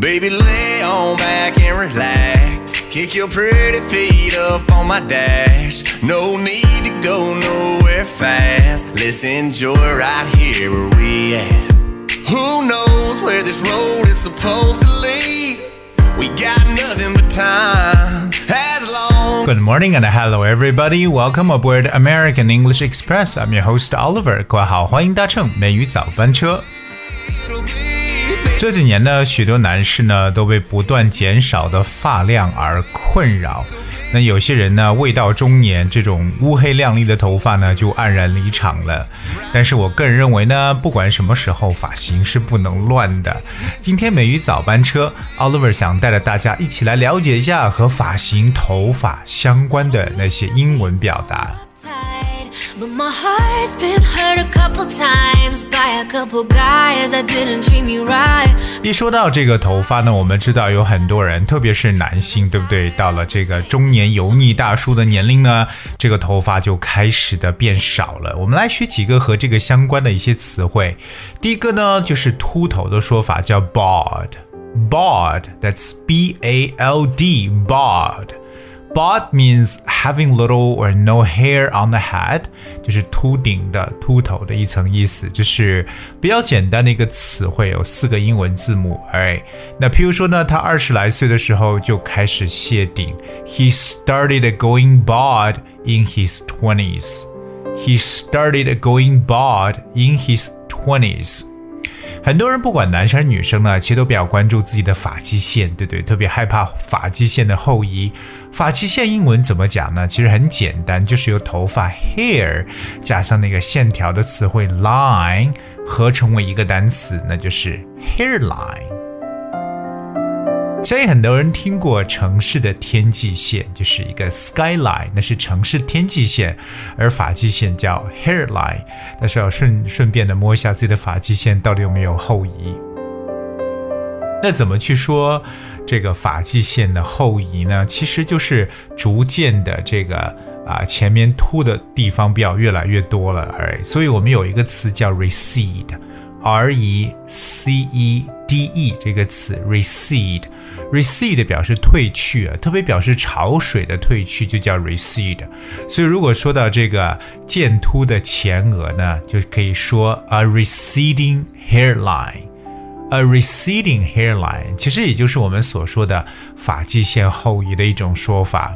Baby, lay on back and relax. Kick your pretty feet up on my dash. No need to go nowhere fast. Let's enjoy right here where we at. Who knows where this road is supposed to lead? We got nothing but time. As long Good morning and hello everybody. Welcome aboard American English Express. I'm your host Oliver. 各位好，欢迎搭乘美语早班车。 it'll be, 这几年呢，许多男士呢都被不断减少的发量而困扰。那有些人呢，未到中年，这种乌黑亮丽的头发呢就黯然离场了。但是我个人认为呢，不管什么时候，发型是不能乱的。今天美语早班车，Oliver 想带着大家一起来了解一下和发型、头发相关的那些英文表达。But my heart's been hurt a couple times by a couple guys that didn't treat me right. 一说到这个头发呢，我们知道有很多人，特别是男性，对不对？到了这个中年油腻大叔的年龄呢，这个头发就开始的变少了。我们来学几个和这个相关的一些词汇。第一个呢，就是秃头的说法叫 bald。bald，that's B A L D，bald。Bald means having little or no hair on the head，就是秃顶的、秃头的一层意思。这是比较简单的一个词汇，有四个英文字母。哎，那譬如说呢，他二十来岁的时候就开始谢顶，He started going bald in his twenties. He started going bald in his twenties. 很多人不管男生女生呢，其实都比较关注自己的发际线，对不对？特别害怕发际线的后移。发际线英文怎么讲呢？其实很简单，就是由头发 hair 加上那个线条的词汇 line 合成为一个单词，那就是 hairline。相信很多人听过城市的天际线，就是一个 skyline，那是城市天际线，而发际线叫 hairline。但是要顺顺便的摸一下自己的发际线到底有没有后移。那怎么去说这个发际线的后移呢？其实就是逐渐的这个啊前面秃的地方比较越来越多了，而已所以我们有一个词叫 recede。R E C E D E 这个词 recede，recede 表示退去啊，特别表示潮水的退去就叫 recede。所以如果说到这个渐秃的前额呢，就可以说 a receding hairline。A receding hairline 其实也就是我们所说的发际线后移的一种说法。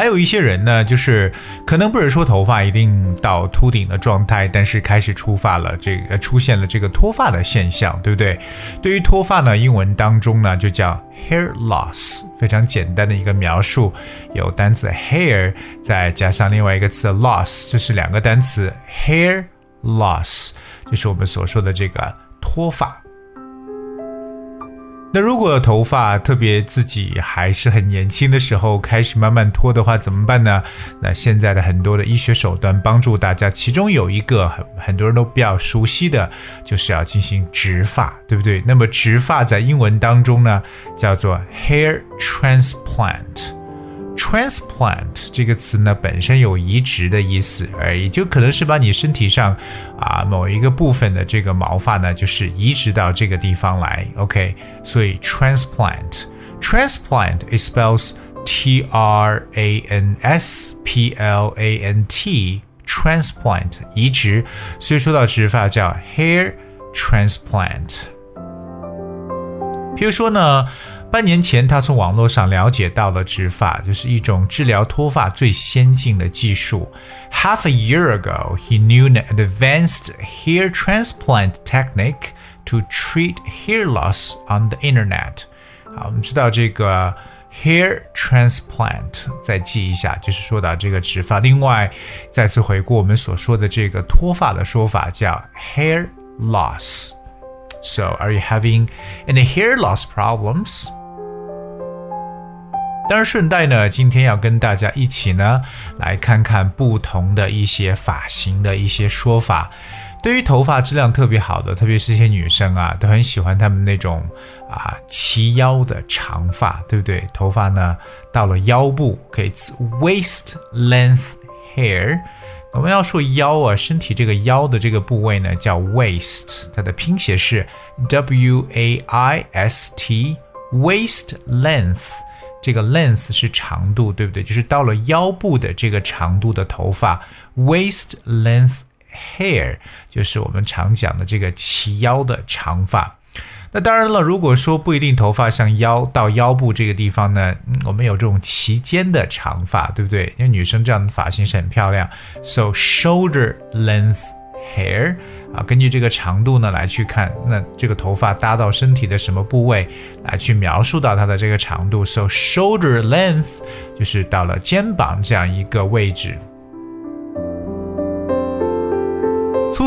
还有一些人呢，就是可能不是说头发一定到秃顶的状态，但是开始出发了，这个出现了这个脱发的现象，对不对？对于脱发呢，英文当中呢就叫 hair loss，非常简单的一个描述，有单词 hair 再加上另外一个词 loss，这是两个单词 hair loss，就是我们所说的这个脱发。那如果头发特别自己还是很年轻的时候开始慢慢脱的话，怎么办呢？那现在的很多的医学手段帮助大家，其中有一个很很多人都比较熟悉的，就是要进行植发，对不对？那么植发在英文当中呢，叫做 hair transplant。transplant 这个词呢，本身有移植的意思，而也就可能是把你身体上啊某一个部分的这个毛发呢，就是移植到这个地方来。OK，所以 transplant，transplant it spells T R A N S P L A N T，transplant 移植，所以说到植发叫 hair transplant。比如说呢。 半年前，他从网络上了解到了植发，就是一种治疗脱发最先进的技术。Half a year ago, he knew an advanced hair transplant technique to treat hair loss on the internet. 好，我们知道这个 hair transplant，再记一下，就是说到这个植发。另外，再次回顾我们所说的这个脱发的说法叫 hair loss。So, are you having any hair loss problems? 当然，顺带呢，今天要跟大家一起呢，来看看不同的一些发型的一些说法。对于头发质量特别好的，特别是一些女生啊，都很喜欢她们那种啊齐腰的长发，对不对？头发呢到了腰部可以 waist length hair。我们要说腰啊，身体这个腰的这个部位呢叫 waist，它的拼写是 w a i s t，waist length。这个 length 是长度，对不对？就是到了腰部的这个长度的头发，waist length hair，就是我们常讲的这个齐腰的长发。那当然了，如果说不一定头发像腰到腰部这个地方呢，我们有这种齐肩的长发，对不对？因为女生这样的发型是很漂亮。So shoulder length。Hair 啊，根据这个长度呢来去看，那这个头发搭到身体的什么部位来去描述到它的这个长度。So shoulder length 就是到了肩膀这样一个位置。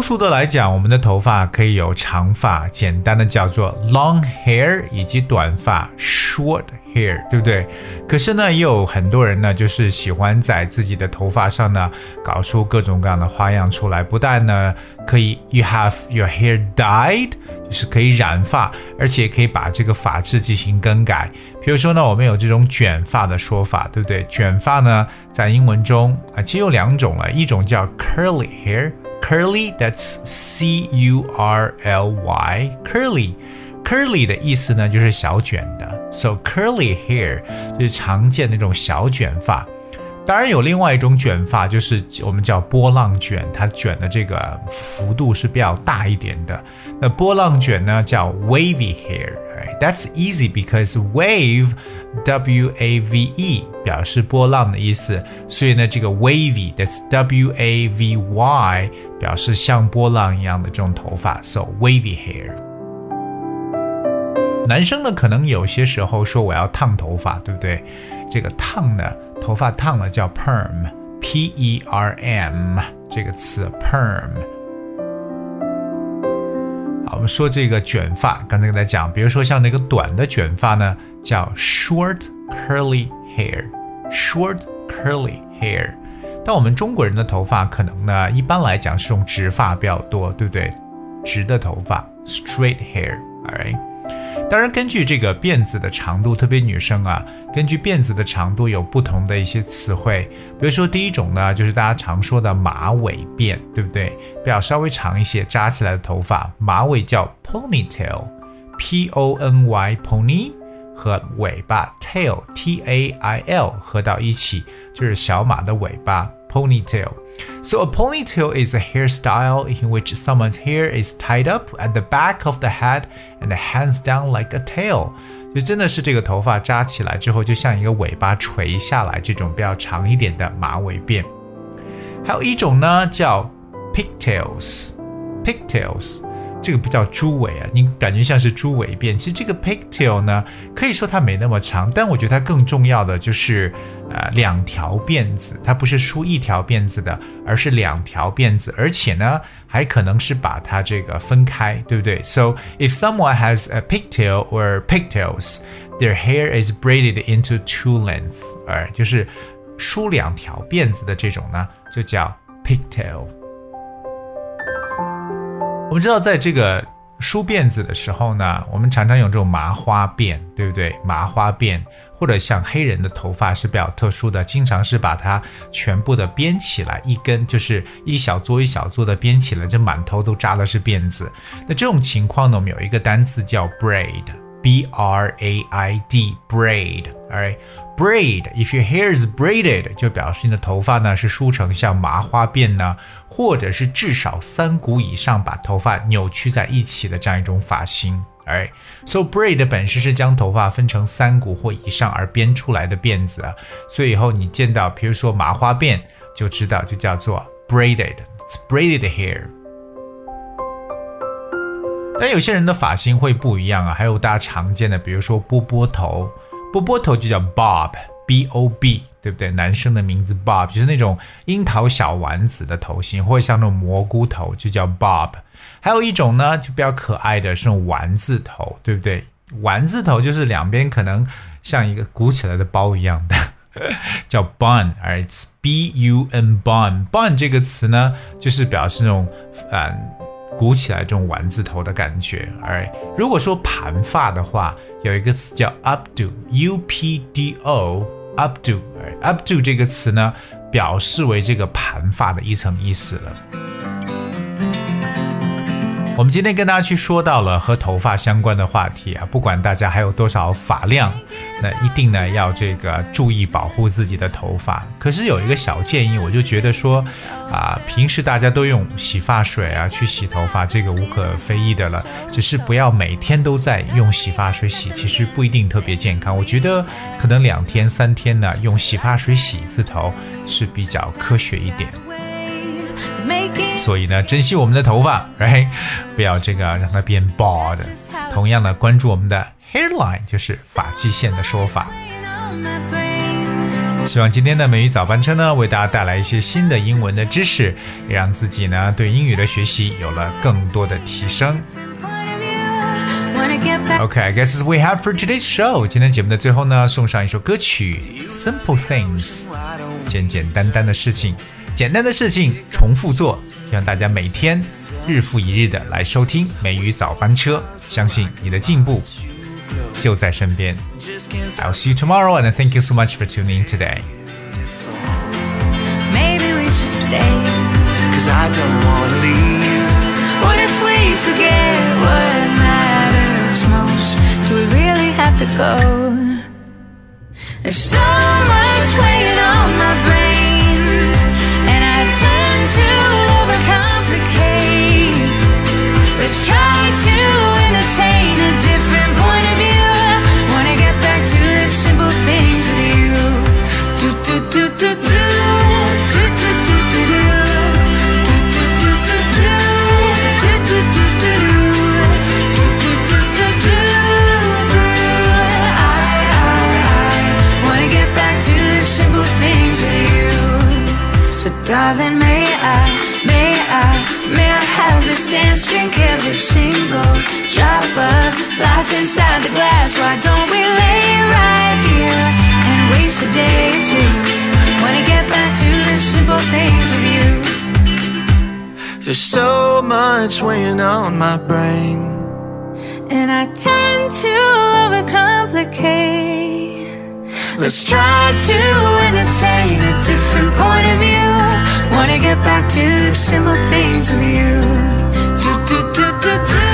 俗的来讲，我们的头发可以有长发，简单的叫做 long hair，以及短发 short hair，对不对？可是呢，也有很多人呢，就是喜欢在自己的头发上呢，搞出各种各样的花样出来。不但呢，可以 you have your hair dyed，就是可以染发，而且可以把这个发质进行更改。比如说呢，我们有这种卷发的说法，对不对？卷发呢，在英文中啊，其实有两种了，一种叫 curly hair。curly that's C U R L Y curly curly 的意思呢就是小卷的，so curly hair 就是常见那种小卷发。 当然有另外一种卷发，就是我们叫波浪卷，它卷的这个幅度是比较大一点的。那波浪卷呢叫 wavy hair。That's easy because wave, W-A-V-E 表示波浪的意思，所以呢，这个 wavy，that's W-A-V-Y 表示像波浪一样的这种头发，so wavy hair。男生呢，可能有些时候说我要烫头发，对不对？这个烫的，头发烫了叫 perm，P-E-R-M 这个词 perm。好我们说这个卷发，刚才跟大家讲，比如说像那个短的卷发呢，叫 short curly hair，short curly hair。但我们中国人的头发可能呢，一般来讲是用直发比较多，对不对？直的头发，straight hair，all right。当然，根据这个辫子的长度，特别女生啊，根据辫子的长度有不同的一些词汇。比如说，第一种呢，就是大家常说的马尾辫，对不对？比较稍微长一些，扎起来的头发，马尾叫 ponytail，p o n y pony 和尾巴 tail t a i l 合到一起就是小马的尾巴。ponytail. So a ponytail is a hairstyle in which someone's hair is tied up at the back of the head and hangs down like a tail. 就真的是这个头发扎起来之后，就像一个尾巴垂下来，这种比较长一点的马尾辫。还有一种呢，叫 pigtails。pigtails 这个不叫猪尾啊，你感觉像是猪尾辫。其实这个 pigtail 呢，可以说它没那么长，但我觉得它更重要的就是，呃，两条辫子，它不是梳一条辫子的，而是两条辫子，而且呢，还可能是把它这个分开，对不对？So if someone has a pigtail or pigtails, their hair is braided into two length，呃，就是梳两条辫子的这种呢，就叫 pigtail。我们知道，在这个梳辫子的时候呢，我们常常用这种麻花辫，对不对？麻花辫或者像黑人的头发是比较特殊的，经常是把它全部的编起来，一根就是一小撮一小撮的编起来，这满头都扎的是辫子。那这种情况呢，我们有一个单词叫 braid，b r a i d，braid，all right。Braid，if your hair is braided，就表示你的头发呢是梳成像麻花辫呢，或者是至少三股以上把头发扭曲在一起的这样一种发型。Alright, so braid 本身是将头发分成三股或以上而编出来的辫子，所以以后你见到，比如说麻花辫，就知道就叫做 braided. It's braided hair. 但有些人的发型会不一样啊，还有大家常见的，比如说波波头。波波头就叫 Bob，B O B，对不对？男生的名字 Bob，就是那种樱桃小丸子的头型，或者像那种蘑菇头，就叫 Bob。还有一种呢，就比较可爱的是那种丸子头，对不对？丸子头就是两边可能像一个鼓起来的包一样的，叫 Bun，而 It's B U N Bun。Bun 这个词呢，就是表示那种嗯。鼓起来这种丸子头的感觉，而如果说盘发的话，有一个词叫 updo，U P D O，updo，updo 这个词呢，表示为这个盘发的一层意思了。我们今天跟大家去说到了和头发相关的话题啊，不管大家还有多少发量，那一定呢要这个注意保护自己的头发。可是有一个小建议，我就觉得说，啊，平时大家都用洗发水啊去洗头发，这个无可非议的了。只是不要每天都在用洗发水洗，其实不一定特别健康。我觉得可能两天三天呢用洗发水洗一次头是比较科学一点。所以呢，珍惜我们的头发，right？不要这个让它变 bald。同样的，关注我们的 hairline，就是发际线的说法。希望今天的美语早班车呢，为大家带来一些新的英文的知识，也让自己呢对英语的学习有了更多的提升。Okay, I guess we have for today's show。今天节目的最后呢，送上一首歌曲《Simple Things》，简简单单的事情。简单的事情重复做，让大家每天日复一日的来收听美语早班车，相信你的进步就在身边。I'll see you tomorrow, and thank you so much for tuning in today. Maybe we should stay. Cause I don't wanna leave. What if we forget what matters most? Do we really have to go? There's so much weighing on Darling, may I, may I, may I have this dance, drink every single drop of life inside the glass? Why don't we lay right here and waste a day or two? Wanna get back to the simple things with you. There's so much weighing on my brain. And I tend to overcomplicate. Let's try to entertain a different point of view. Wanna get back to the simple things with you. Do, do, do, do, do.